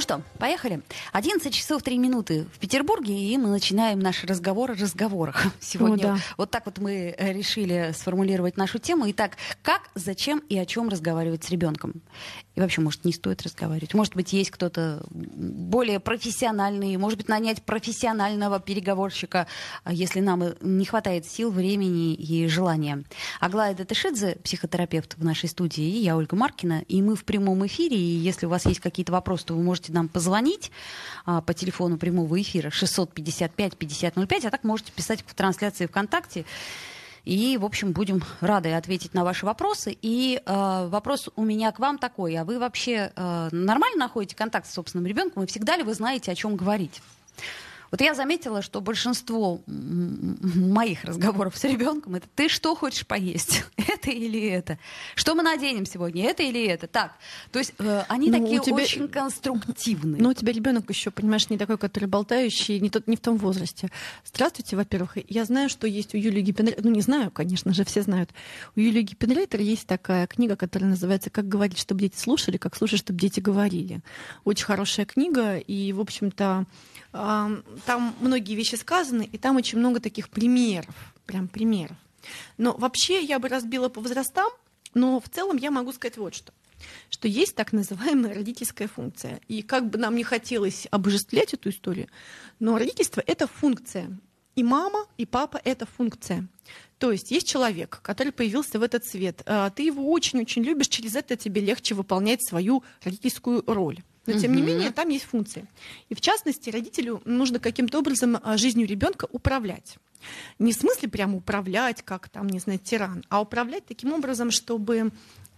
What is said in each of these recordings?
Ну что, поехали. 11 часов 3 минуты в Петербурге, и мы начинаем наш разговор о разговорах. Сегодня О, да. вот так вот мы э, решили сформулировать нашу тему. Итак, как, зачем и о чем разговаривать с ребенком? И вообще, может, не стоит разговаривать. Может быть, есть кто-то более профессиональный, может быть, нанять профессионального переговорщика, а если нам и не хватает сил, времени и желания. Аглая Датышидзе, психотерапевт в нашей студии, и я, Ольга Маркина, и мы в прямом эфире, и если у вас есть какие-то вопросы, то вы можете нам позвонить а, по телефону прямого эфира 655-5005, а так можете писать в трансляции ВКонтакте. И, в общем, будем рады ответить на ваши вопросы. И э, вопрос у меня к вам такой. А вы вообще э, нормально находите контакт с собственным ребенком? И всегда ли вы знаете, о чем говорить? Вот я заметила, что большинство моих разговоров с ребенком это ты что хочешь поесть? это или это? Что мы наденем сегодня? Это или это? Так. То есть э, они Ну, такие тебя- очень конструктивные. Но у тебя ребенок еще, понимаешь, не такой, который болтающий, не, тот, не в том возрасте. Здравствуйте, во-первых. Я знаю, что есть у Юлии Гиппенрейтер, ну не знаю, конечно же, все знают. У Юлии Гиппенрейтер есть такая книга, которая называется «Как говорить, чтобы дети слушали, как слушать, чтобы дети говорили». Очень хорошая книга, и, в общем-то, там многие вещи сказаны, и там очень много таких примеров, прям примеров. Но вообще я бы разбила по возрастам, но в целом я могу сказать вот что что есть так называемая родительская функция. И как бы нам не хотелось обожествлять эту историю, но родительство — это функция. И мама, и папа — это функция. То есть есть человек, который появился в этот свет. а, Ты его очень-очень любишь, через это тебе легче выполнять свою родительскую роль. Но тем не менее там есть функции. И в частности родителю нужно каким-то образом а, жизнью ребенка управлять. Не в смысле прямо управлять, как там, не знаю, тиран, а управлять таким образом, чтобы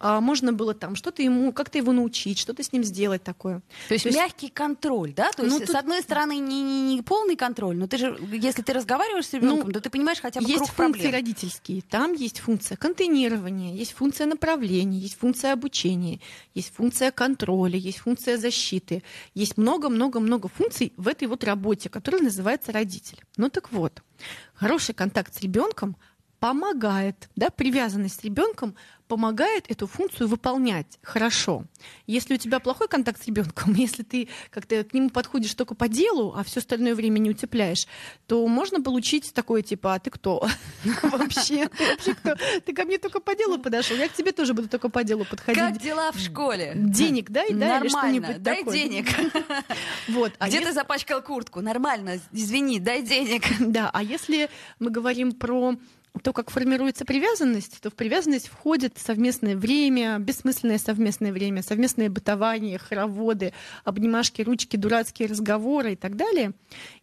а, можно было там что-то ему, как-то его научить, что-то с ним сделать такое. То есть, То есть- мягкий контроль, да? То Ну, есть, тут- с одной стороны, не, не, не полный контроль, но ты же, если ты разговариваешь с ребенком, Ну, то ты понимаешь хотя бы есть круг функции проблем. родительские, там есть функция контейнирования, есть функция направления, есть функция обучения, есть функция контроля, есть функция защиты, есть много-много-много функций в этой вот работе, которая называется родитель. Ну так вот, хороший контакт с ребенком помогает, да, привязанность с ребенком помогает эту функцию выполнять хорошо. Если у тебя плохой контакт с ребенком, если ты как-то к нему подходишь только по делу, а все остальное время не утепляешь, то можно получить такое типа, а ты кто? Вообще, ты вообще кто? Ты ко мне только по делу подошел, я к тебе тоже буду только по делу Как подходить. дела в школе? Денег дай, да, Нормально, дай денег. Вот. А Где ты запачкал куртку? Нормально, извини, дай денег. Да, а если мы говорим про то, как формируется привязанность, то в привязанность входит совместное время, бессмысленное совместное время, совместное бытование, хороводы, обнимашки, ручки, дурацкие разговоры и так далее.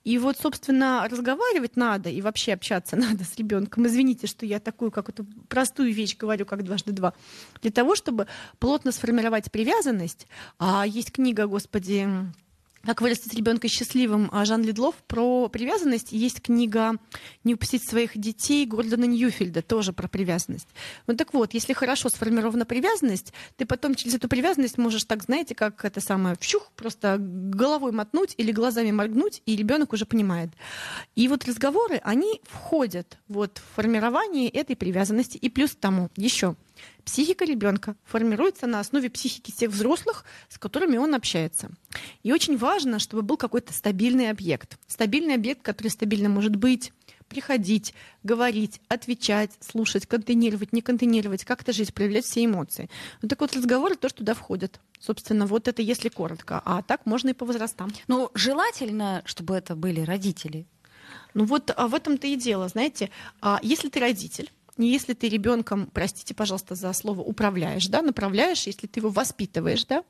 И вот, собственно, разговаривать надо и вообще общаться надо с ребенком. Извините, что я такую какую-то простую вещь говорю, как дважды два. Для того, чтобы плотно сформировать привязанность, а есть книга, господи, как вырастить ребенка счастливым а, Жан Ледлов про привязанность. Есть книга «Не упустить своих детей» Гордона Ньюфельда, тоже про привязанность. Ну так вот, если хорошо сформирована привязанность, ты потом через эту привязанность можешь так, знаете, как это самое, вщух, просто головой мотнуть или глазами моргнуть, и ребенок уже понимает. И вот разговоры, они входят вот в формирование этой привязанности. И плюс к тому еще Психика ребенка формируется на основе психики тех взрослых, с которыми он общается. И очень важно, чтобы был какой-то стабильный объект. Стабильный объект, который стабильно может быть, приходить, говорить, отвечать, слушать, контейнировать, не контейнировать, как-то жить, проявлять все эмоции. Ну так вот, разговоры тоже туда входят. Собственно, вот это если коротко. А так можно и по возрастам. Ну, желательно, чтобы это были родители. Ну вот а в этом-то и дело, знаете, а если ты родитель, если ты ребенком, простите, пожалуйста, за слово управляешь, да, направляешь, если ты его воспитываешь, да,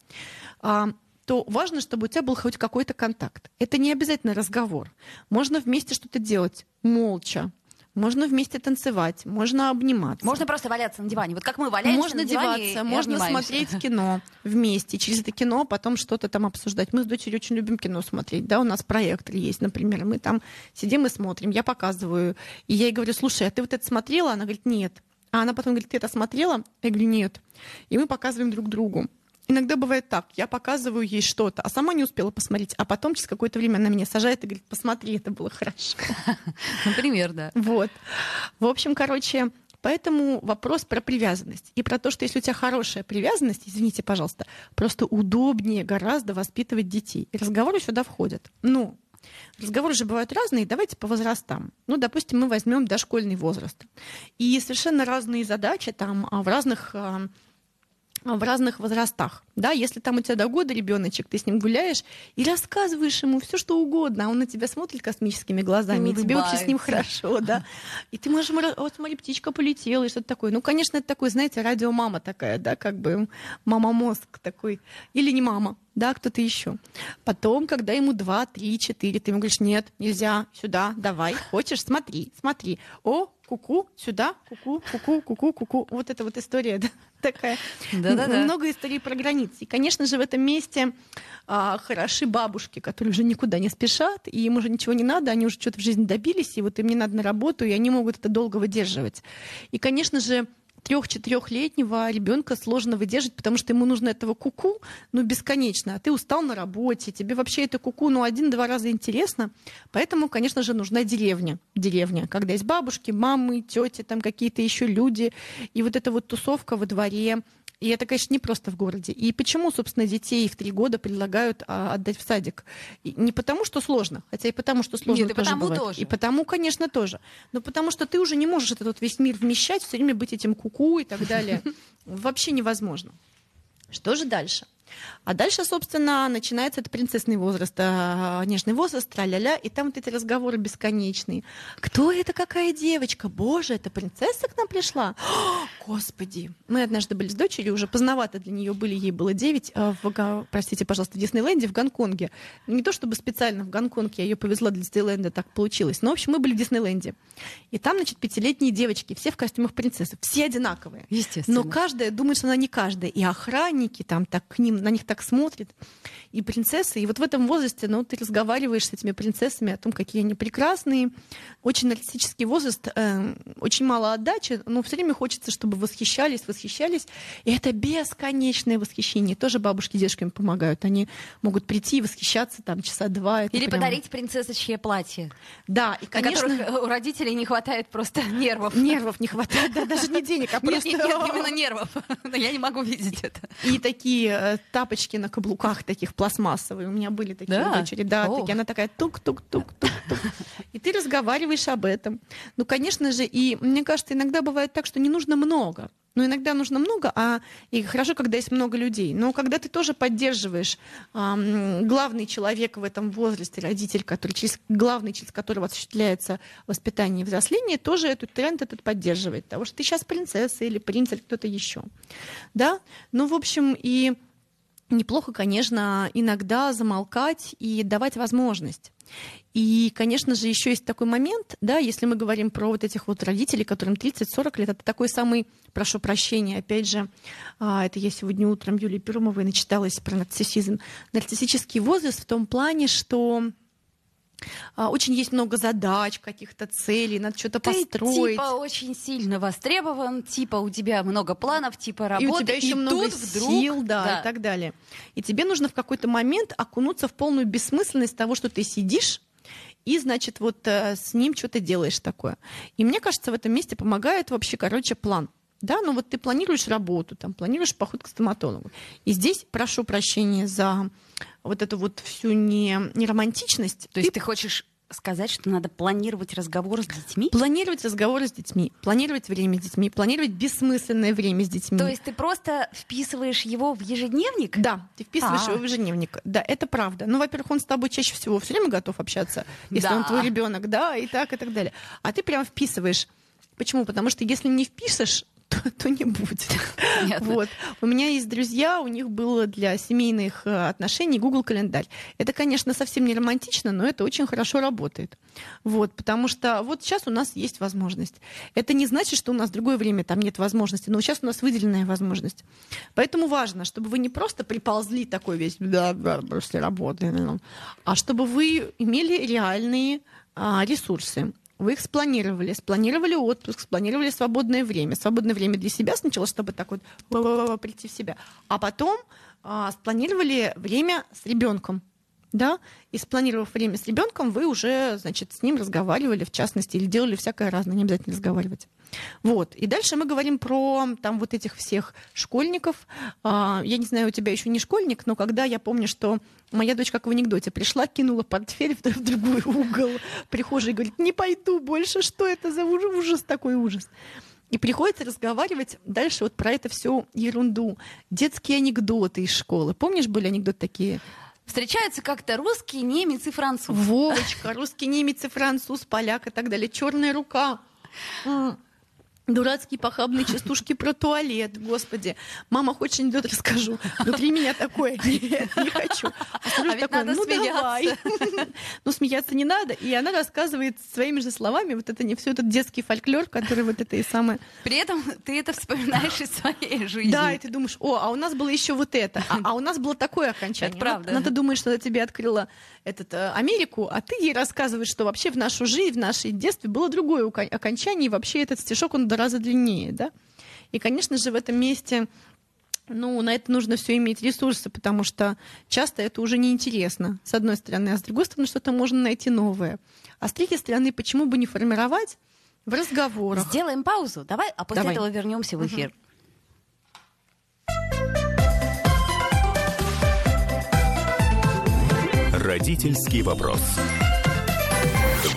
а, то важно, чтобы у тебя был хоть какой-то контакт. Это не обязательно разговор. Можно вместе что-то делать молча. Можно вместе танцевать, можно обниматься. Можно просто валяться на диване. Вот как мы валяемся Можно на диване деваться, и можно обнимаемся. смотреть кино вместе, через это кино потом что-то там обсуждать. Мы с дочерью очень любим кино смотреть, да, у нас проектор есть, например, мы там сидим и смотрим, я показываю, и я ей говорю, слушай, а ты вот это смотрела? Она говорит, нет. А она потом говорит, ты это смотрела? Я говорю, нет. И мы показываем друг другу. Иногда бывает так, я показываю ей что-то, а сама не успела посмотреть, а потом через какое-то время она меня сажает и говорит, посмотри, это было хорошо. Например, да. Вот. В общем, короче, Поэтому вопрос про привязанность. И про то, что если у тебя хорошая привязанность, извините, пожалуйста, просто удобнее гораздо воспитывать детей. И разговоры сюда входят. Ну, Разговоры же бывают разные, давайте по возрастам. Ну, допустим, мы возьмем дошкольный возраст. И совершенно разные задачи там а, в разных а, в разных возрастах. Да, если там у тебя до года ребеночек, ты с ним гуляешь и рассказываешь ему все, что угодно, а он на тебя смотрит космическими глазами, и, тебе вообще с ним хорошо, да. И ты можешь, вот смотри, птичка полетела и что-то такое. Ну, конечно, это такой, знаете, радиомама такая, да, как бы мама-мозг такой. Или не мама, да, кто-то еще. Потом, когда ему два, три, четыре, ты ему говоришь, нет, нельзя, сюда, давай, хочешь, смотри, смотри. О, куку, сюда, куку, куку, куку, куку. Вот эта вот история да, такая. Да-да-да. Много историй про границы. И, конечно же, в этом месте а, хороши бабушки, которые уже никуда не спешат, и им уже ничего не надо, они уже что-то в жизни добились, и вот им не надо на работу, и они могут это долго выдерживать. И, конечно же, трех-четырехлетнего ребенка сложно выдержать, потому что ему нужно этого куку, ну, бесконечно. А ты устал на работе, тебе вообще это куку, ну, один-два раза интересно. Поэтому, конечно же, нужна деревня. Деревня, когда есть бабушки, мамы, тети, там какие-то еще люди. И вот эта вот тусовка во дворе, и это, конечно, не просто в городе. И почему, собственно, детей в три года предлагают а, отдать в садик? И не потому, что сложно, хотя и потому, что сложно Нет, и тоже потому бывает. тоже. И потому, конечно, тоже. Но потому что ты уже не можешь этот вот весь мир вмещать, все время быть этим куку и так далее. Вообще невозможно. Что же дальше? А дальше, собственно, начинается этот принцессный возраст, а, нежный возраст, тра-ля-ля, и там вот эти разговоры бесконечные. Кто это, какая девочка? Боже, это принцесса к нам пришла? О, Господи! Мы однажды были с дочерью, уже поздновато для нее были, ей было 9, а в, простите, пожалуйста, в Диснейленде, в Гонконге. Не то чтобы специально в Гонконг я ее повезла для Диснейленда, так получилось. Но, в общем, мы были в Диснейленде. И там, значит, пятилетние девочки, все в костюмах принцессы, все одинаковые. Естественно. Но каждая думает, что она не каждая. И охранники там так к ним на них так смотрит. И принцессы. И вот в этом возрасте, ну, ты разговариваешь с этими принцессами о том, какие они прекрасные. Очень нарциссический возраст, э, очень мало отдачи, но все время хочется, чтобы восхищались, восхищались. И это бесконечное восхищение. Тоже бабушки дедушками помогают. Они могут прийти и восхищаться там часа два. Или прям... подарить принцессочье платье. Да, и, конечно... На которых у родителей не хватает просто нервов. Нервов не хватает, да, даже не денег, а просто... Нет, нет, нет, именно нервов. Я не могу видеть это. И такие э, тапочки на каблуках таких пластмассовые. У меня были такие Да? дочери. Да, О. такие. Она такая тук-тук-тук-тук-тук. И ты разговариваешь об этом. Ну, конечно же, и мне кажется, иногда бывает так, что не нужно много. Но иногда нужно много, а и хорошо, когда есть много людей. Но когда ты тоже поддерживаешь ам, главный человек в этом возрасте, родитель, который через главный, через которого осуществляется воспитание и взросление, тоже этот тренд этот поддерживает. Потому что ты сейчас принцесса или принц или кто-то еще. Да? Ну, в общем, и неплохо, конечно, иногда замолкать и давать возможность. И, конечно же, еще есть такой момент, да, если мы говорим про вот этих вот родителей, которым 30-40 лет, это такой самый, прошу прощения, опять же, а, это я сегодня утром Юлии Перумовой начиталась про нарциссизм. Нарциссический возраст в том плане, что очень есть много задач, каких-то целей, надо что-то построить. типа очень сильно востребован, типа у тебя много планов, типа работы, и у тебя еще много тут вдруг, сил, да, и так далее. И тебе нужно в какой-то момент окунуться в полную бессмысленность того, что ты сидишь и, значит, вот э, с ним что-то делаешь такое. И мне кажется, в этом месте помогает вообще, короче, план. Да, ну вот ты планируешь работу, там, планируешь поход к стоматологу. И здесь прошу прощения за вот эту вот всю не, неромантичность. То есть ты хочешь сказать, что надо планировать разговор с детьми? Планировать разговоры с детьми, планировать время с детьми, планировать бессмысленное время с детьми. То есть ты просто вписываешь его в ежедневник? Да, ты вписываешь А. его в ежедневник. Да, это правда. Ну, во-первых, он с тобой чаще всего все время готов общаться, если Да. он твой ребенок, да, и так, и так далее. А ты прям вписываешь. Почему? Потому что если не впишешь, то, то не будет. Понятно. Вот. У меня есть друзья, у них было для семейных э, отношений Google календарь. Это, конечно, совсем не романтично, но это очень хорошо работает. Вот, потому что вот сейчас у нас есть возможность. Это не значит, что у нас в другое время там нет возможности, но сейчас у нас выделенная возможность. Поэтому важно, чтобы вы не просто приползли такой весь, да, да, после работы, ну, а чтобы вы имели реальные а, ресурсы. Вы их спланировали, спланировали отпуск, спланировали свободное время. Свободное время для себя сначала, чтобы так вот прийти в себя, а потом а, спланировали время с ребенком да, и спланировав время с ребенком, вы уже, значит, с ним разговаривали, в частности, или делали всякое разное, не обязательно разговаривать. Вот. И дальше мы говорим про там вот этих всех школьников. А, я не знаю, у тебя еще не школьник, но когда я помню, что моя дочь, как в анекдоте, пришла, кинула портфель в, в другой угол прихожей и говорит, не пойду больше, что это за ужас, ужас такой ужас. И приходится разговаривать дальше вот про это всю ерунду. Детские анекдоты из школы. Помнишь, были анекдоты такие? Встречаются как-то русский, немец и француз. Вовочка, русский, немец и француз, поляк и так далее. Черная рука. Дурацкие похабные частушки про туалет, господи. Мама, хочешь анекдот расскажу? Внутри меня такое, нет, не хочу. А, а ведь такой, надо ну смеяться. давай. ну смеяться не надо. И она рассказывает своими же словами вот это не все этот детский фольклор, который вот это и самое. При этом ты это вспоминаешь из своей жизни. Да, и ты думаешь, о, а у нас было еще вот это, а, а у нас было такое окончание. Это правда. Вот, она думает, что она тебе открыла этот, э, Америку, а ты ей рассказываешь, что вообще в нашу жизнь, в наше детстве было другое окончание, и вообще этот стишок, он раза длиннее, да. И, конечно же, в этом месте ну, на это нужно все иметь ресурсы, потому что часто это уже неинтересно, с одной стороны, а с другой стороны, что-то можно найти новое. А с третьей стороны, почему бы не формировать в разговорах? Сделаем паузу, давай, а после давай. этого вернемся в эфир. Угу. Родительский вопрос.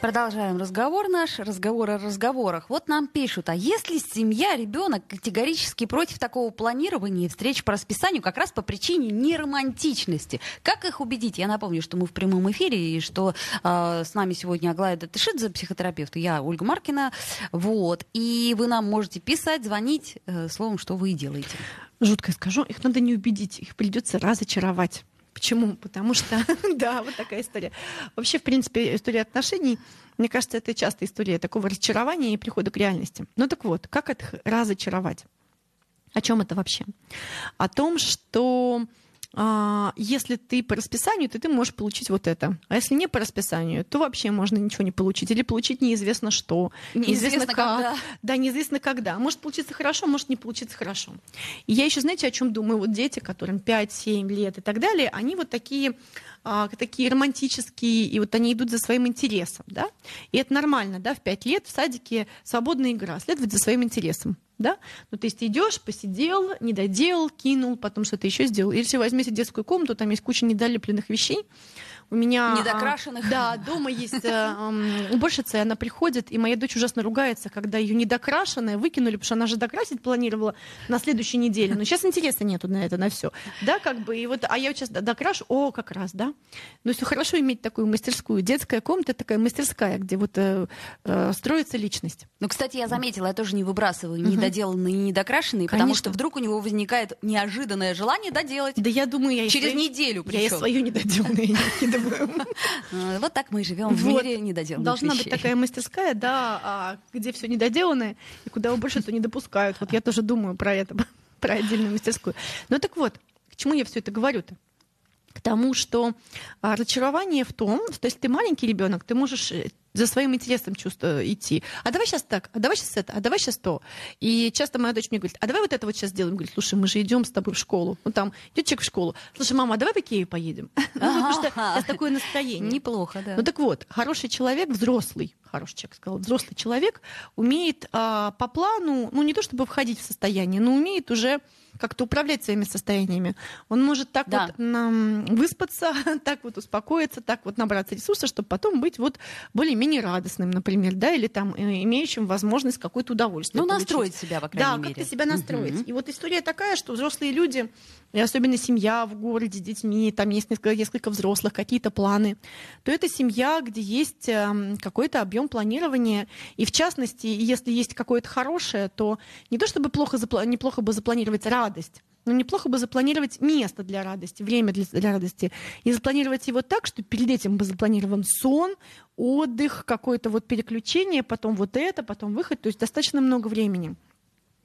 Продолжаем разговор наш, разговор о разговорах. Вот нам пишут, а если семья, ребенок категорически против такого планирования и встреч по расписанию как раз по причине неромантичности, как их убедить? Я напомню, что мы в прямом эфире и что э, с нами сегодня Аглая Датышидзе, психотерапевт, и я Ольга Маркина. Вот. И вы нам можете писать, звонить, э, словом, что вы делаете. Жутко скажу, их надо не убедить, их придется разочаровать. Почему? Потому что, да, вот такая история. Вообще, в принципе, история отношений, мне кажется, это часто история такого разочарования и прихода к реальности. Ну так вот, как это разочаровать? О чем это вообще? О том, что если ты по расписанию, то ты можешь получить вот это. А если не по расписанию, то вообще можно ничего не получить. Или получить неизвестно что. Неизвестно, неизвестно как. Когда. Да, неизвестно когда. Может получиться хорошо, может не получиться хорошо. И я еще, знаете, о чем думаю? Вот дети, которым 5-7 лет и так далее, они вот такие а, такие романтические, и вот они идут за своим интересом, да, и это нормально, да, в пять лет в садике свободная игра, следовать за своим интересом, да, ну, то есть ты идешь, посидел, не доделал, кинул, потом что-то еще сделал. Или если возьмете детскую комнату, там есть куча недолепленных вещей, у меня... Недокрашенных. А, да, дома есть э, уборщица, и она приходит, и моя дочь ужасно ругается, когда ее недокрашенная выкинули, потому что она же докрасить планировала на следующей неделе. Но сейчас интереса нету на это, на все. Да, как бы, и вот, а я сейчас докрашу, о, как раз, да. Ну, все хорошо иметь такую мастерскую. Детская комната такая мастерская, где вот э, э, строится личность. Ну, кстати, я заметила, я тоже не выбрасываю недоделанные и недокрашенные, Конечно. потому что вдруг у него возникает неожиданное желание доделать. Да я думаю, я через неделю причем. Я и свою недоделанную Э, вот так мы живем в мире недоделанных Должна быть такая мастерская, да, а, где все недоделанное, и куда больше то не допускают. Вот я тоже думаю про это, про отдельную мастерскую. Ну так вот, к чему я все это говорю-то? к тому, что а, разочарование в том, что если ты маленький ребенок, ты можешь э, за своим интересом чувство идти. А давай сейчас так, а давай сейчас это, а давай сейчас то. И часто моя дочь мне говорит, а давай вот это вот сейчас сделаем. Говорит, слушай, мы же идем с тобой в школу. Ну там идет человек в школу. Слушай, мама, а давай в Икею поедем. Потому что это такое настроение. Неплохо, да. Ну так вот, хороший человек, взрослый, хороший человек сказал, взрослый человек умеет а, по плану, ну не то чтобы входить в состояние, но умеет уже как-то управлять своими состояниями. Он может так да. вот выспаться, так вот успокоиться, так вот набраться ресурсов, чтобы потом быть вот более-менее радостным, например, да, или там э, имеющим возможность какое-то удовольствие. Ну, получить. настроить себя, по крайней да, мере. Да, как-то себя настроить. Угу. И вот история такая, что взрослые люди, и особенно семья в городе с детьми, там есть несколько, несколько взрослых, какие-то планы, то это семья, где есть эм, какой-то объем планирования. И в частности, если есть какое-то хорошее, то не то чтобы плохо, неплохо бы запланировать радость, но неплохо бы запланировать место для радости, время для, для радости. И запланировать его так, что перед этим бы запланирован сон, отдых, какое-то вот переключение, потом вот это, потом выход. То есть достаточно много времени.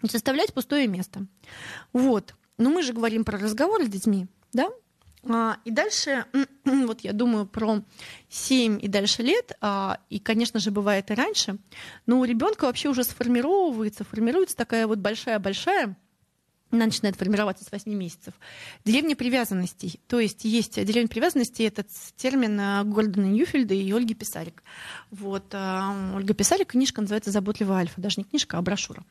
Составлять пустое место. Вот. Но мы же говорим про разговоры с детьми, да? А, и дальше, вот я думаю про 7 и дальше лет, а, и, конечно же, бывает и раньше, но у ребенка вообще уже сформировывается, формируется такая вот большая-большая она начинает формироваться с 8 месяцев. Деревня привязанностей. То есть есть деревня привязанностей, этот термин э, Гордона Ньюфельда и Ольги Писарик. Вот. Э, Ольга Писарик, книжка называется «Заботливая альфа». Даже не книжка, а брошюра.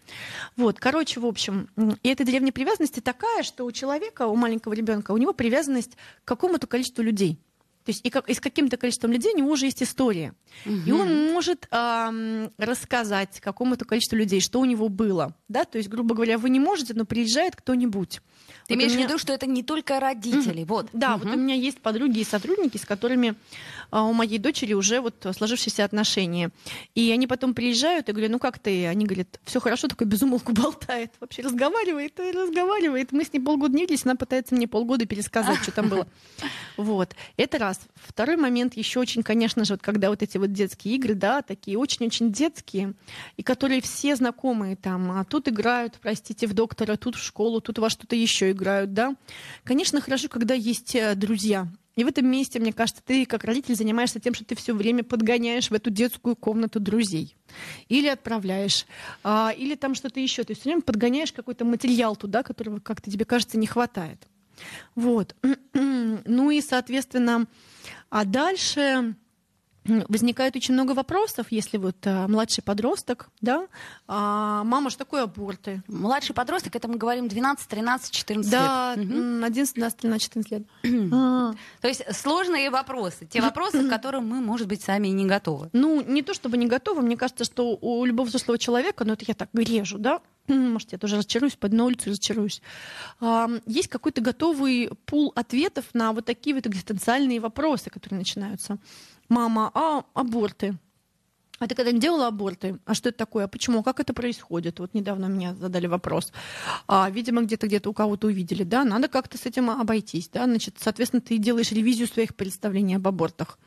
Вот. Короче, в общем, и эта деревня привязанности такая, что у человека, у маленького ребенка, у него привязанность к какому-то количеству людей. То есть и, как, и с каким-то количеством людей у него уже есть история. Угу. И он может эм, рассказать какому-то количеству людей, что у него было. Да? То есть, грубо говоря, вы не можете, но приезжает кто-нибудь. Ты вот имеешь меня... в виду, что это не только родители. Mm-hmm. Вот. Да, mm-hmm. вот у меня есть подруги и сотрудники, с которыми а, у моей дочери уже вот сложившиеся отношения. И они потом приезжают и говорят, ну как ты? Они говорят, все хорошо, такой безумолку болтает. Вообще разговаривает и разговаривает. Мы с ней полгода не виделись, она пытается мне полгода пересказать, что там было. Вот. Это раз. Второй момент еще очень, конечно же, вот когда вот эти вот детские игры, да, такие очень-очень детские, и которые все знакомые там, а тут играют, простите, в доктора, тут в школу, тут во что-то еще играют, да. Конечно, хорошо, когда есть э, друзья. И в этом месте, мне кажется, ты как родитель занимаешься тем, что ты все время подгоняешь в эту детскую комнату друзей. Или отправляешь, а, или там что-то еще. Ты все время подгоняешь какой-то материал туда, которого как-то тебе кажется не хватает. Вот. Ну и, соответственно, а дальше возникает очень много вопросов, если вот а, младший подросток, да, а, мама, что такое аборты? Младший подросток, это мы говорим 12, 13, 14 да, лет. Да, 11, 12, 13, 14 лет. А. То есть сложные вопросы, те вопросы, к которым мы, может быть, сами и не готовы. Ну, не то чтобы не готовы, мне кажется, что у любого взрослого человека, ну это я так режу, да, может, я тоже разочаруюсь, пойду на улицу разочаруюсь. Есть какой-то готовый пул ответов на вот такие вот экзистенциальные вопросы, которые начинаются мама, а аборты? А ты когда не делала аборты? А что это такое? А почему? Как это происходит? Вот недавно меня задали вопрос. А, видимо, где-то где-то у кого-то увидели, да, надо как-то с этим обойтись, да, значит, соответственно, ты делаешь ревизию своих представлений об абортах.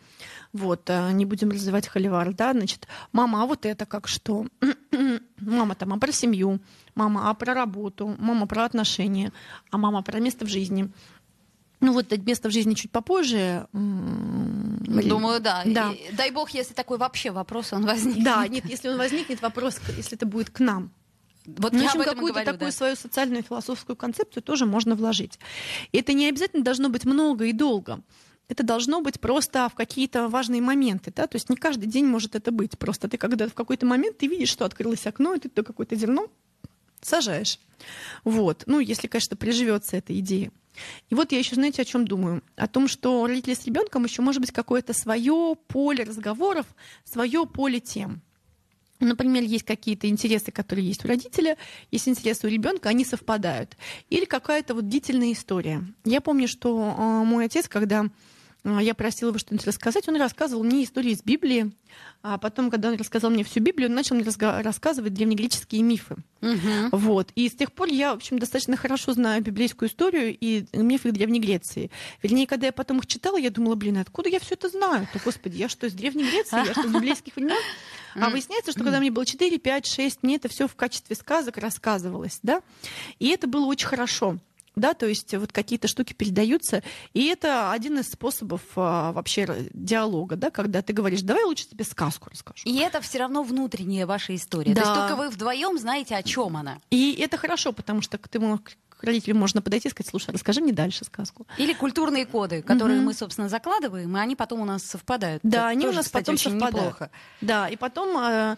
Вот, а, не будем развивать холивар, да, значит, мама, а вот это как что? мама там, а про семью, мама, а про работу, мама про отношения, а мама про место в жизни. Ну вот это место в жизни чуть попозже. Думаю, да. да. И, дай бог, если такой вообще вопрос он возникнет. Да, нет, если он возникнет, вопрос, если это будет к нам. Вот ну, в общем, какую-то такую да. свою социальную философскую концепцию тоже можно вложить. И это не обязательно должно быть много и долго. Это должно быть просто в какие-то важные моменты. Да? То есть не каждый день может это быть. Просто ты когда в какой-то момент ты видишь, что открылось окно, и ты то какое-то зерно сажаешь. Вот. Ну, если, конечно, приживется эта идея. И вот я еще, знаете, о чем думаю? О том, что родители с ребенком еще может быть какое-то свое поле разговоров, свое поле тем. Например, есть какие-то интересы, которые есть у родителя, есть интересы у ребенка, они совпадают. Или какая-то вот длительная история. Я помню, что э, мой отец, когда я просила его что-нибудь рассказать. Он рассказывал мне истории из Библии. А потом, когда он рассказал мне всю Библию, он начал мне рассказывать древнегреческие мифы. Угу. Вот. И с тех пор я, в общем, достаточно хорошо знаю библейскую историю и мифы Древней Греции. Вернее, когда я потом их читала, я думала, блин, откуда я все это знаю? То, господи, я что, из Древней Греции? Я что, из библейских времен? А выясняется, что когда мне было 4, 5, 6, мне это все в качестве сказок рассказывалось, да? И это было очень хорошо да, то есть вот какие-то штуки передаются, и это один из способов а, вообще диалога, да, когда ты говоришь, давай лучше тебе сказку расскажу. И это все равно внутренняя ваша история. Да. То есть только вы вдвоем знаете, о чем она. И это хорошо, потому что ты к родителям можно подойти и сказать, слушай, расскажи мне дальше сказку. Или культурные коды, которые mm-hmm. мы, собственно, закладываем, и они потом у нас совпадают. Да, Это они тоже, у нас кстати, потом совпадают. Неплохо. Да, и потом э,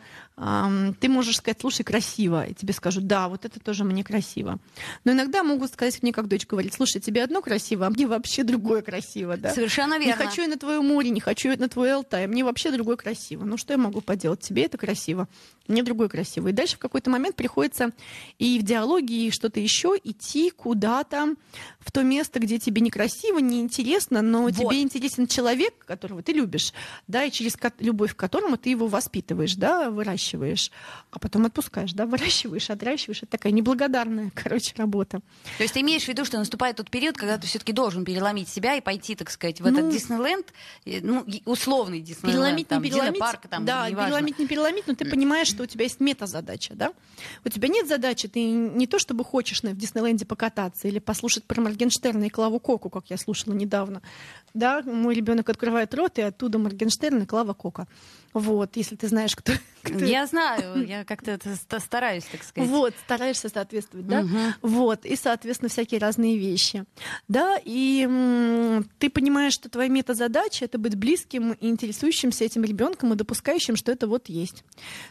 ты можешь сказать, слушай, красиво, и тебе скажут, да, вот это тоже мне красиво. Но иногда могут сказать мне, как дочь говорит, слушай, тебе одно красиво, а мне вообще другое красиво, да. Совершенно верно. Не хочу я на твое море, не хочу я на твой Алтай, мне вообще другое красиво. Ну что я могу поделать? Тебе это красиво, мне другое красиво. И дальше в какой-то момент приходится и в диалоге, и что-то еще идти куда-то в то место, где тебе некрасиво, неинтересно, но вот. тебе интересен человек, которого ты любишь, да, и через любовь к которому ты его воспитываешь, да, выращиваешь выращиваешь, а потом отпускаешь, да, выращиваешь, отращиваешь. Это такая неблагодарная, короче, работа. То есть ты имеешь в виду, что наступает тот период, когда ты все-таки должен переломить себя и пойти, так сказать, в этот Ну, Диснейленд, э, ну, условный Диснейленд, Переломить, там, не переломить, Динопарк, там, да, неважно. переломить, не переломить, но ты понимаешь, что у тебя есть метазадача, да? У тебя нет задачи, ты не то чтобы хочешь в Диснейленде покататься или послушать про Моргенштерна и Клаву Коку, как я слушала недавно. Да, мой ребенок открывает рот, и оттуда Моргенштерн и Клава Кока. Вот, если ты знаешь, кто... Я знаю, я как-то стараюсь, так сказать. Вот, стараешься соответствовать, да? Мгм. Вот, и, соответственно, всякие разные вещи. Да, и м, ты понимаешь, что твоя метазадача — это быть близким и интересующимся этим ребенком и допускающим, что это вот есть.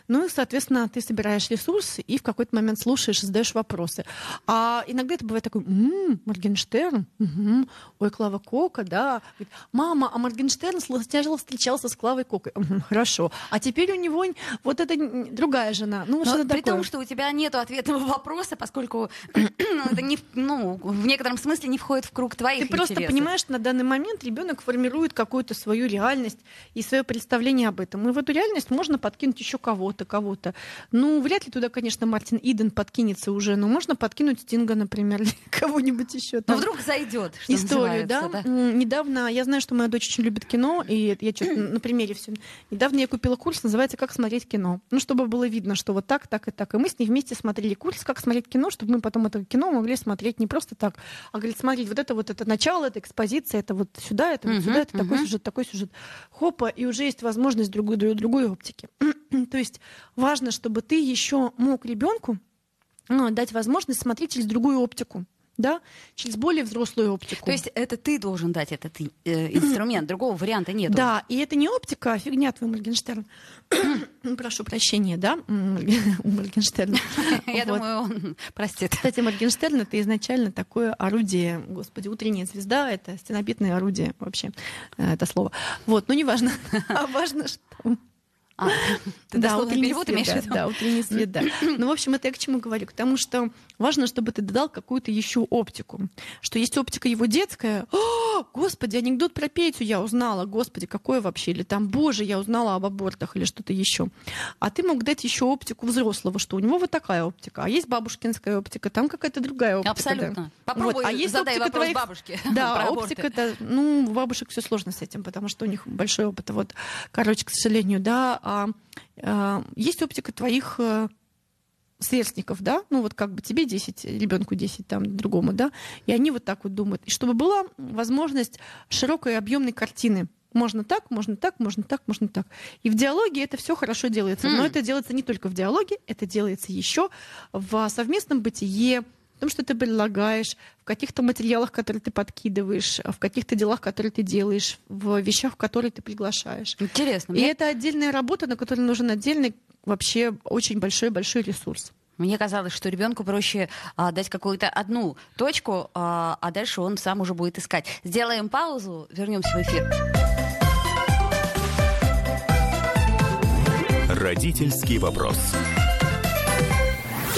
Ну и, соответственно, ты собираешь ресурсы и в какой-то момент слушаешь, задаешь вопросы. А иногда это бывает такой, «М, Моргенштерн, Мгм. ой, Клава Кока, да. Говорит, Мама, а Моргенштерн сначала встречался с Клавой Кокой. «Мгм, Хорошо. А теперь у него вот это другая жена. Ну, Но что при такое. том, что у тебя нет ответного вопроса, поскольку ну, это не, в- ну, в некотором смысле не входит в круг твоих Ты просто интересов. понимаешь, что на данный момент ребенок формирует какую-то свою реальность и свое представление об этом. И в эту реальность можно подкинуть еще кого-то, кого-то. Ну, вряд ли туда, конечно, Мартин Иден подкинется уже, но можно подкинуть Стинга, например, или кого-нибудь еще. Но там. вдруг зайдет, историю, да? М, Недавно, я знаю, что моя дочь очень любит кино, и я чё-то на примере все. Недавно я купила курс, называется «Как смотреть кино». Ну, чтобы было видно, что вот так, так и так. И мы с ней вместе смотрели курс «Как смотреть кино», чтобы мы потом это кино могли смотреть не просто так, а говорит, смотреть, вот это вот это начало, это экспозиция, это вот сюда, это вот сюда, это такой сюжет, такой сюжет. Хопа, и уже есть возможность другой, другой, другой оптики. То есть важно, чтобы ты еще мог ребенку ну, дать возможность смотреть через другую оптику, да, через более взрослую оптику. То есть это ты должен дать этот э, инструмент, другого варианта нет. Да, и это не оптика, а фигня твой Моргенштерн. Прошу прощения, да, у Моргенштерна. Я Вот. думаю, он простит. Кстати, Моргенштерн это изначально такое орудие, господи, утренняя звезда, это стенобитное орудие вообще, э, это слово. Вот, ну неважно, а важно, что... А, ты Да, утренний перевод свет, имеешь в да, виду? Да, утренний свет, да. Ну, в общем, это я к чему говорю? К тому, что важно, чтобы ты додал какую-то еще оптику. Что есть оптика его детская. О, господи, анекдот про Петю я узнала. Господи, какое вообще? Или там, боже, я узнала об абортах или что-то еще. А ты мог дать еще оптику взрослого, что у него вот такая оптика. А есть бабушкинская оптика, там какая-то другая оптика. да. Абсолютно. Попробуй Вот, а есть задай оптика вопрос твоих- бабушке. Да, оптика это, ну, у бабушек все сложно с этим, потому что у них большой опыт. Вот, короче, к сожалению, да. А, а, есть оптика твоих э, сверстников, да, ну вот как бы тебе 10, ребенку 10, там, другому, да, и они вот так вот думают. И чтобы была возможность широкой объемной картины. Можно так, можно так, можно так, можно так. И в диалоге это все хорошо делается. Но М. это делается не только в диалоге, это делается еще в совместном бытие, в том, что ты предлагаешь, в каких-то материалах, которые ты подкидываешь, в каких-то делах, которые ты делаешь, в вещах, в которые ты приглашаешь. Интересно. И Мне, это отдельная работа, на которой нужен отдельный вообще очень большой-большой ресурс. мне казалось, что ребенку проще а, дать какую-то одну точку, а, а дальше он сам уже будет искать. Сделаем паузу, вернемся в эфир. Родительский вопрос.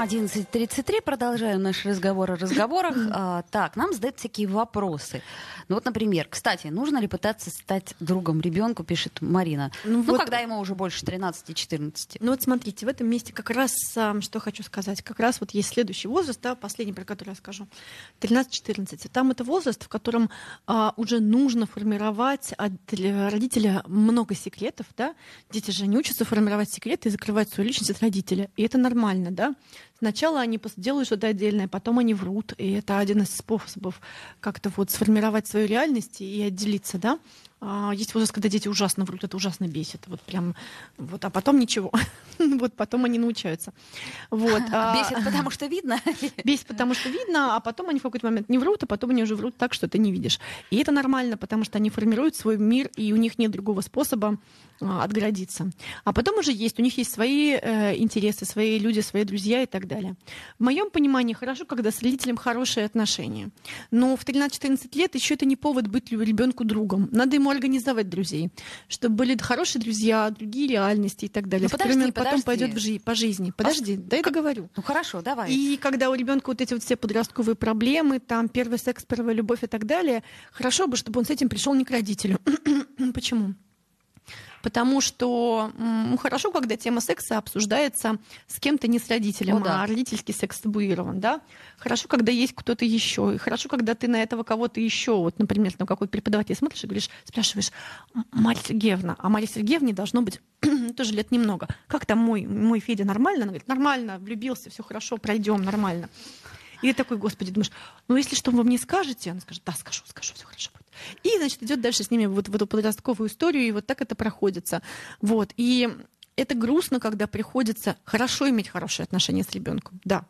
11.33, продолжаем наш разговор о разговорах. А, так, нам задают всякие вопросы. Ну вот, например, кстати, нужно ли пытаться стать другом ребенку, пишет Марина. Ну Ну, вот- когда ему уже больше 13-14. Ну вот смотрите, в этом месте как раз, что хочу сказать, как раз вот есть следующий возраст, да, последний, про который я скажу, 13-14. Там это возраст, в котором а, уже нужно формировать от родителя много секретов, да. Дети же не учатся формировать секреты и закрывать свою личность от родителя. И это нормально, да. Сначала они делают что-то отдельное, потом они врут. И это один из способов как-то вот сформировать свою реальность и отделиться, да. А, Есть возраст, когда дети ужасно врут, это ужасно бесит. Вот прям, вот, а потом ничего. Вот потом они научаются. Вот. а, Бесит, потому что видно. Бесит, потому что видно, а потом они в какой-то момент не врут, а потом они уже врут так, что ты не видишь. И это нормально, потому что они формируют свой мир, и у них нет другого способа а, отгородиться. А потом уже есть, у них есть свои э, интересы, свои люди, свои друзья и так далее. В моем понимании хорошо, когда с родителем хорошие отношения. Но в 13-14 лет еще это не повод быть ребенку другом. Надо ему организовать друзей, чтобы были хорошие друзья, другие реальности и так далее, Ну, подожди, он потом подожди. пойдет в жи- по жизни. Подожди, дай договорю. Ну хорошо, давай. И когда у ребенка вот эти вот все подростковые проблемы, там первый секс, первая любовь и так далее, хорошо бы, чтобы он с этим пришел не к родителю. Почему? Потому что м, хорошо, когда тема секса обсуждается с кем-то не с родителем, О, да. а родительский секс табуирован, да. Хорошо, когда есть кто-то еще, и хорошо, когда ты на этого кого-то еще, вот, например, на какой-то преподаватель смотришь и говоришь, спрашиваешь, «М, Марья Сергеевна, а Марья Сергеевне должно быть тоже лет немного. Как там мой, мой Федя нормально? Она говорит, нормально, влюбился, все хорошо, пройдем, нормально. И ты такой, господи, думаешь, ну если что вы мне скажете, она скажет, да, скажу, скажу, все хорошо будет. И, значит, идет дальше с ними вот в эту подростковую историю, и вот так это проходится. Вот. И это грустно, когда приходится хорошо иметь хорошие отношения с ребенком, да.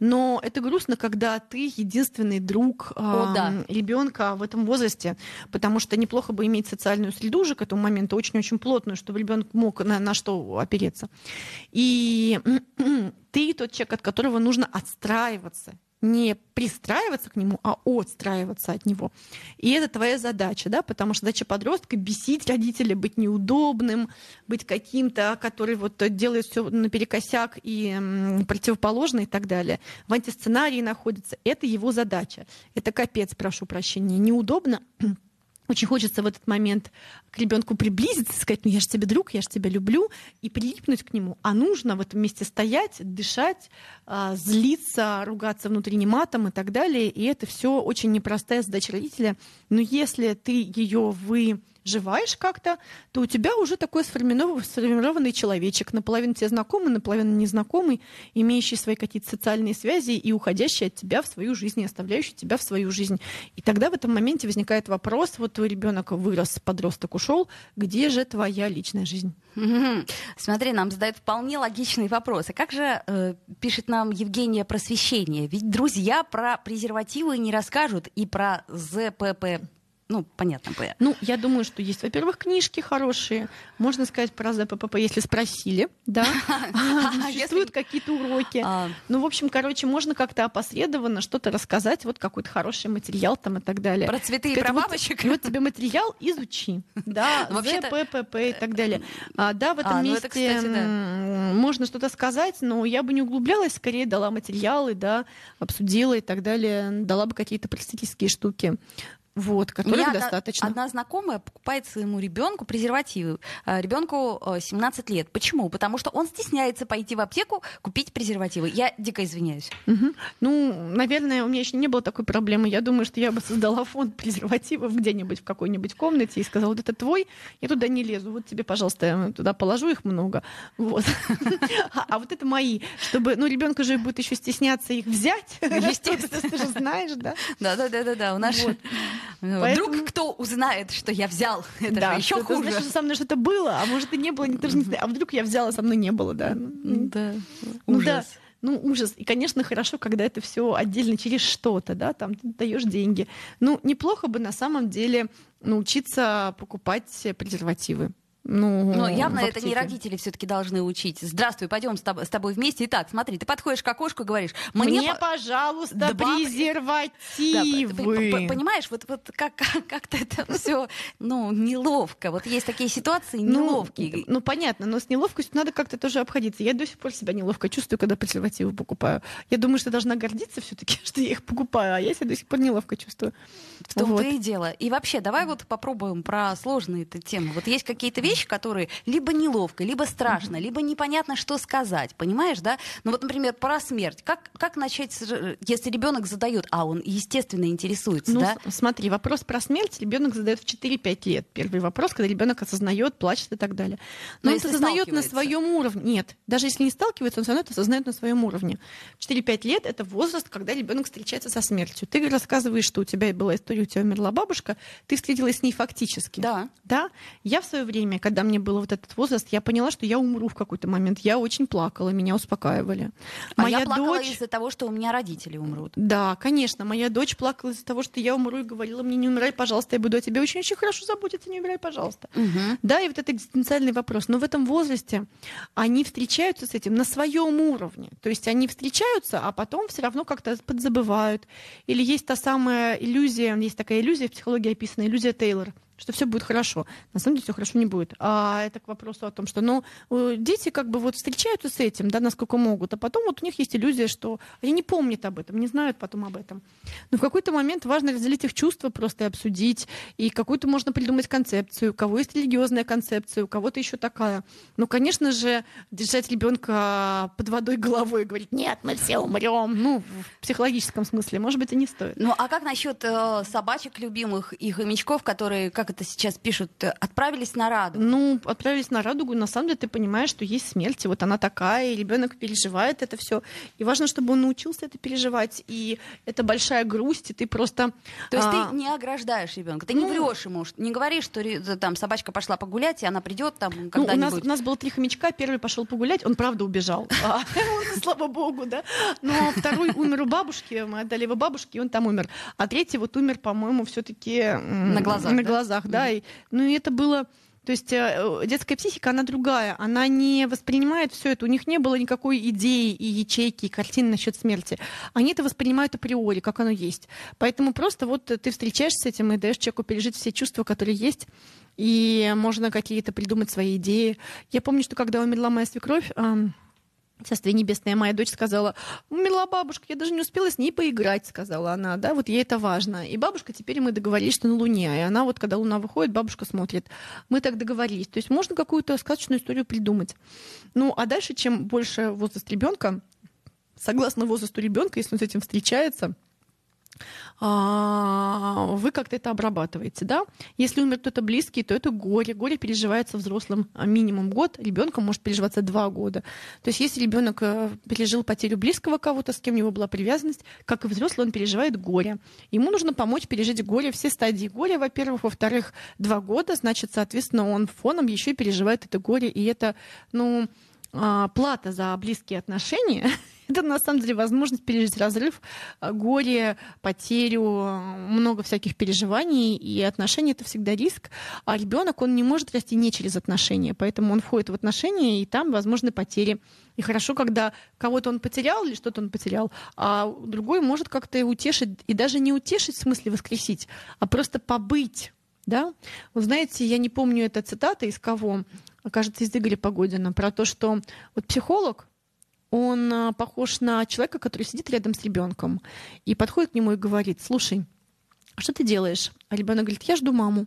Но это грустно, когда ты единственный друг О, да. ребенка в этом возрасте, потому что неплохо бы иметь социальную среду уже к этому моменту очень-очень плотную, чтобы ребенок мог на, на что опереться. И ты тот человек, от которого нужно отстраиваться, не пристраиваться к нему, а отстраиваться от него. И это твоя задача, да, потому что задача подростка бесить родителя, быть неудобным, быть каким-то, который вот делает все наперекосяк и противоположно и так далее. В антисценарии находится. Это его задача. Это капец, прошу прощения. Неудобно, очень хочется в этот момент к ребенку приблизиться, сказать, ну я же тебе друг, я же тебя люблю, и прилипнуть к нему. А нужно в этом месте стоять, дышать, а, злиться, ругаться внутренним матом и так далее. И это все очень непростая задача родителя. Но если ты ее выживаешь как-то, то у тебя уже такой сформированный, сформированный человечек, наполовину тебе знакомый, наполовину незнакомый, имеющий свои какие-то социальные связи и уходящий от тебя в свою жизнь, и оставляющий тебя в свою жизнь. И тогда в этом моменте возникает вопрос, вот твой ребенок вырос, подросток ушел, где же твоя личная жизнь? Смотри, нам задают вполне логичные вопросы. Как же, э, пишет нам Евгения просвещение, ведь друзья про презервативы не расскажут и про ЗПП, ну, понятно, П. Ну, я думаю, что есть, во-первых, книжки хорошие. Можно сказать про ЗПП, если спросили, да. Существуют какие-то уроки. А, Ну, в общем, короче, можно как-то опосредованно что-то рассказать, вот какой-то хороший материал там и так далее. Про цветы и про бабочек? Вот тебе материал, изучи. Да, Ну, ЗППП и так далее. А, Да, в этом А, ну месте можно что-то сказать, но я бы не углублялась, скорее дала материалы, да, обсудила и так далее, дала бы какие-то просветительские штуки. Вот, которых меня одна- достаточно. Одна знакомая покупает своему ребенку презервативы. Ребенку 17 лет. Почему? Потому что он стесняется пойти в аптеку купить презервативы. Я дико извиняюсь. Мгм. Ну, наверное, у меня еще не было такой проблемы. Я думаю, что я бы создала фонд презервативов где-нибудь в какой-нибудь комнате и сказала, вот это твой, я туда не лезу, вот тебе, пожалуйста, я туда положу их много. Вот. А а вот это мои, чтобы, ну, ребенка же будет еще стесняться их взять. Естественно. Ты же знаешь, да? Да, да, да, да, да. У нас э, Поэтому- вдруг кто узнает, что я взял, это Да, же еще это хуже. значит, что со мной что-то было, а может и не было, никто же не знает. А вдруг я взяла, со мной не было, да. Да, Ну ужас. да, ну ужас. И, конечно, хорошо, когда это все отдельно через что-то, да, там ты даешь деньги. Ну, неплохо бы на самом деле научиться покупать презервативы. Ну, Но явно это не родители все-таки должны учить. Здравствуй, пойдем с тоб- с тобой вместе. Итак, смотри, ты подходишь к окошку и говоришь, мне, Мне, по- пожалуйста, Да, презервативы. Да, понимаешь, вот, вот как, как- как-то это все ну, неловко. Вот есть такие ситуации неловкие. Ну, ну, понятно, но с неловкостью надо как-то тоже обходиться. Я до сих пор себя неловко чувствую, когда презервативы покупаю. Я думаю, что должна гордиться все-таки, что я их покупаю, а я себя до сих пор неловко чувствую. В том-то Вот. и дело. И вообще, давай вот попробуем про сложные темы. Вот есть какие-то вещи, которые либо неловко, либо страшно, либо непонятно, что сказать. Понимаешь, да? Ну вот, например, про смерть. Как, как начать, если ребенок задает, а он, естественно, интересуется, Ну, да? смотри, вопрос про смерть ребенок задает в 4-5 лет. Первый вопрос, когда ребенок осознает, плачет и так далее. Но Но он если осознает на своем уровне. Нет, даже если не сталкивается, он все равно это осознает на своем уровне. 4-5 лет это возраст, когда ребенок встречается со смертью. Ты рассказываешь, что у тебя была история, у тебя умерла бабушка, ты встретилась с ней фактически. Да. Да, я в свое время, когда мне был вот этот возраст, я поняла, что я умру в какой-то момент. Я очень плакала, меня успокаивали. А я плакала из-за того, что у меня родители умрут. Да, конечно. Моя дочь плакала из-за того, что я умру и говорила мне, не умирай, пожалуйста, я буду о тебе очень-очень хорошо заботиться, не умирай, пожалуйста. Мгм. Да, и вот это экзистенциальный вопрос. Но в этом возрасте они встречаются с этим на своем уровне. То есть они встречаются, а потом все равно как-то подзабывают. Или есть та самая иллюзия, есть такая иллюзия в психологии описана, иллюзия Тейлор, что все будет хорошо. На самом деле все хорошо не будет. А это к вопросу о том, что ну, дети как бы вот встречаются с этим, да, насколько могут, а потом вот у них есть иллюзия, что они не помнят об этом, не знают потом об этом. Но в какой-то момент важно разделить их чувства просто и обсудить, и какую-то можно придумать концепцию, у кого есть религиозная концепция, у кого-то еще такая. Ну, конечно же, держать ребенка под водой головой и говорить, нет, мы все умрем, ну, в психологическом смысле, может быть, и не стоит. Ну, а как насчет э, собачек любимых и хомячков, которые, как это сейчас пишут, э, отправились на радугу? Ну, отправились на радугу, на самом деле ты понимаешь, что есть смерть, и вот она такая, и ребенок переживает это все. И важно, чтобы он научился это переживать. И это большая грусть, и ты просто. То есть а... ты не ограждаешь ребенка, ты ну... не врешь ему, не говоришь, что там собачка пошла погулять, и она придет там когда-нибудь. Ну, у нас, у нас было три хомячка, первый пошел погулять, он правда убежал. А, слава богу, да. Но второй умер у бабушки, мы отдали его бабушке, и он там умер. А третий вот умер, по-моему, все-таки на глазах. На глазах, да. Ну и это было то есть э, детская психика, она другая. Она не воспринимает все это. У них не было никакой идеи и ячейки, и картины насчет смерти. Они это воспринимают априори, как оно есть. Поэтому просто вот ты встречаешься с этим и даешь человеку пережить все чувства, которые есть. И можно какие-то придумать свои идеи. Я помню, что когда умерла моя свекровь, Царствие небесное, моя дочь сказала, умерла бабушка, я даже не успела с ней поиграть, сказала она, да, вот ей это важно. И бабушка, теперь мы договорились, что на Луне, и она вот, когда Луна выходит, бабушка смотрит. Мы так договорились. То есть можно какую-то сказочную историю придумать. Ну, а дальше, чем больше возраст ребенка, согласно возрасту ребенка, если он с этим встречается, вы как-то это обрабатываете, да? Если умер кто-то близкий, то это горе. Горе переживается взрослым а, минимум год, ребенком может переживаться два года. То есть если ребенок э, пережил потерю близкого кого-то, с кем у него была привязанность, как и взрослый, он переживает горе. Ему нужно помочь пережить горе, все стадии горя, во-первых. Во-вторых, два года, значит, соответственно, он фоном еще и переживает это горе. И это, ну, а, плата за близкие отношения это на самом деле возможность пережить разрыв, э, горе, потерю, много всяких переживаний, и отношения это всегда риск. А ребенок, он не может расти не через отношения, поэтому он входит в отношения, и там возможны потери. И хорошо, когда кого-то он потерял или что-то он потерял, а другой может как-то утешить, и даже не утешить в смысле воскресить, а просто побыть да? Вы знаете, я не помню это цитата из кого, кажется, из Игоря Погодина, про то, что вот психолог, он а, похож на человека, который сидит рядом с ребенком и подходит к нему и говорит, слушай, что ты делаешь? А ребенок говорит, я жду маму.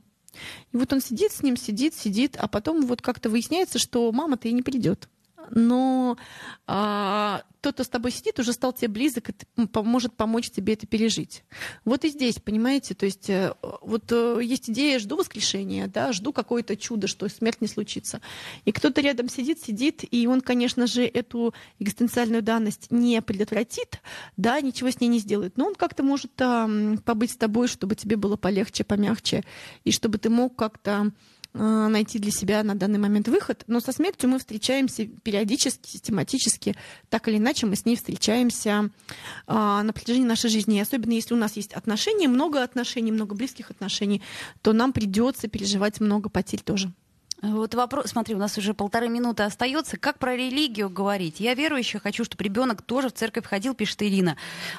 И вот он сидит с ним, сидит, сидит, а потом вот как-то выясняется, что мама-то и не придет но а, тот, кто с тобой сидит, уже стал тебе близок и поможет помочь тебе это пережить. Вот и здесь, понимаете, то есть э, вот э, есть идея, жду воскрешения, да, жду какое-то чудо, что смерть не случится. И кто-то рядом сидит, сидит, и он, конечно же, эту экзистенциальную данность не предотвратит, да, ничего с ней не сделает, но он как-то может а, побыть с тобой, чтобы тебе было полегче, помягче, и чтобы ты мог как-то найти для себя на данный момент выход. Но со смертью мы встречаемся периодически, систематически. Так или иначе мы с ней встречаемся а, на протяжении нашей жизни. И особенно если у нас есть отношения, много отношений, много близких отношений, то нам придется переживать много потерь тоже. Вот вопрос, смотри, у нас уже полторы минуты остается. Как про религию говорить? Я верующая, хочу, чтобы ребенок тоже в церковь ходил, пишет Ирина.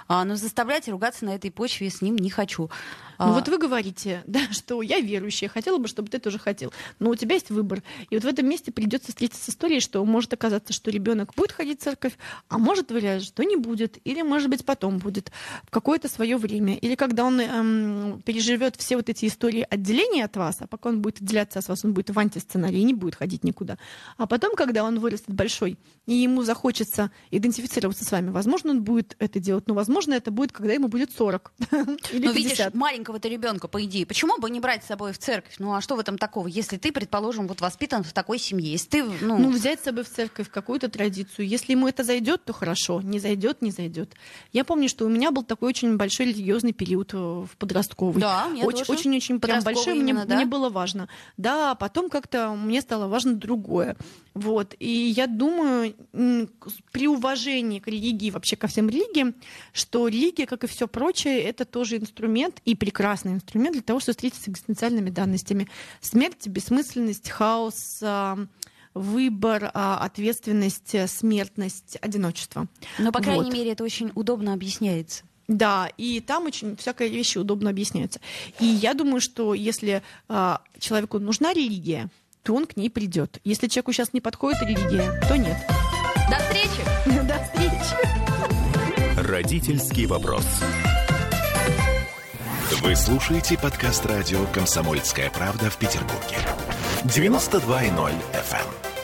А, но заставлять ругаться на этой почве с ним не хочу. Ну а... вот вы говорите, да, что я верующая, хотела бы, чтобы ты тоже хотел. Но у тебя есть выбор. И вот в этом месте придется встретиться с историей, что может оказаться, что ребенок будет ходить в церковь, а может вариант, что не будет, или может быть потом будет в какое-то свое время, или когда он эм, переживет все вот эти истории отделения от вас, а пока он будет отделяться от вас, он будет в антисценарии, не будет ходить никуда. А потом, когда он вырастет большой, и ему захочется идентифицироваться с вами, возможно, он будет это делать, но возможно, это будет, когда ему будет 40 или 50. видишь, маленького-то ребенка, по идее, почему бы не брать с собой в церковь? Ну а что в этом такого, если ты, предположим, вот воспитан в такой семье, если ты, ну... Ну, взять с собой в церковь какую-то традицию. Если ему это зайдет, то хорошо. Не зайдет, не зайдет. Я помню, что у меня был такой очень большой религиозный период э, в подростковый. Да, Очень-очень прям большой. Мне, да? мне было важно. Да, потом как-то мне стало важно другое. Вот. И я думаю, при уважении к религии, вообще ко всем религиям, что религия, как и все прочее, это тоже инструмент и прекрасный инструмент для того, чтобы встретиться с экзистенциальными данностями. Смерть, бессмысленность, хаос, а, выбор, а, ответственность, смертность, одиночество. Но, по крайней вот. мере, это очень удобно объясняется. Да, и там очень всякие вещи удобно объясняются. И я думаю, что если а, человеку нужна религия, то он к ней придет. Если человеку сейчас не подходит религия, то нет. До встречи! До встречи! Родительский вопрос. Вы слушаете подкаст радио «Комсомольская правда» в Петербурге. 92.0 FM.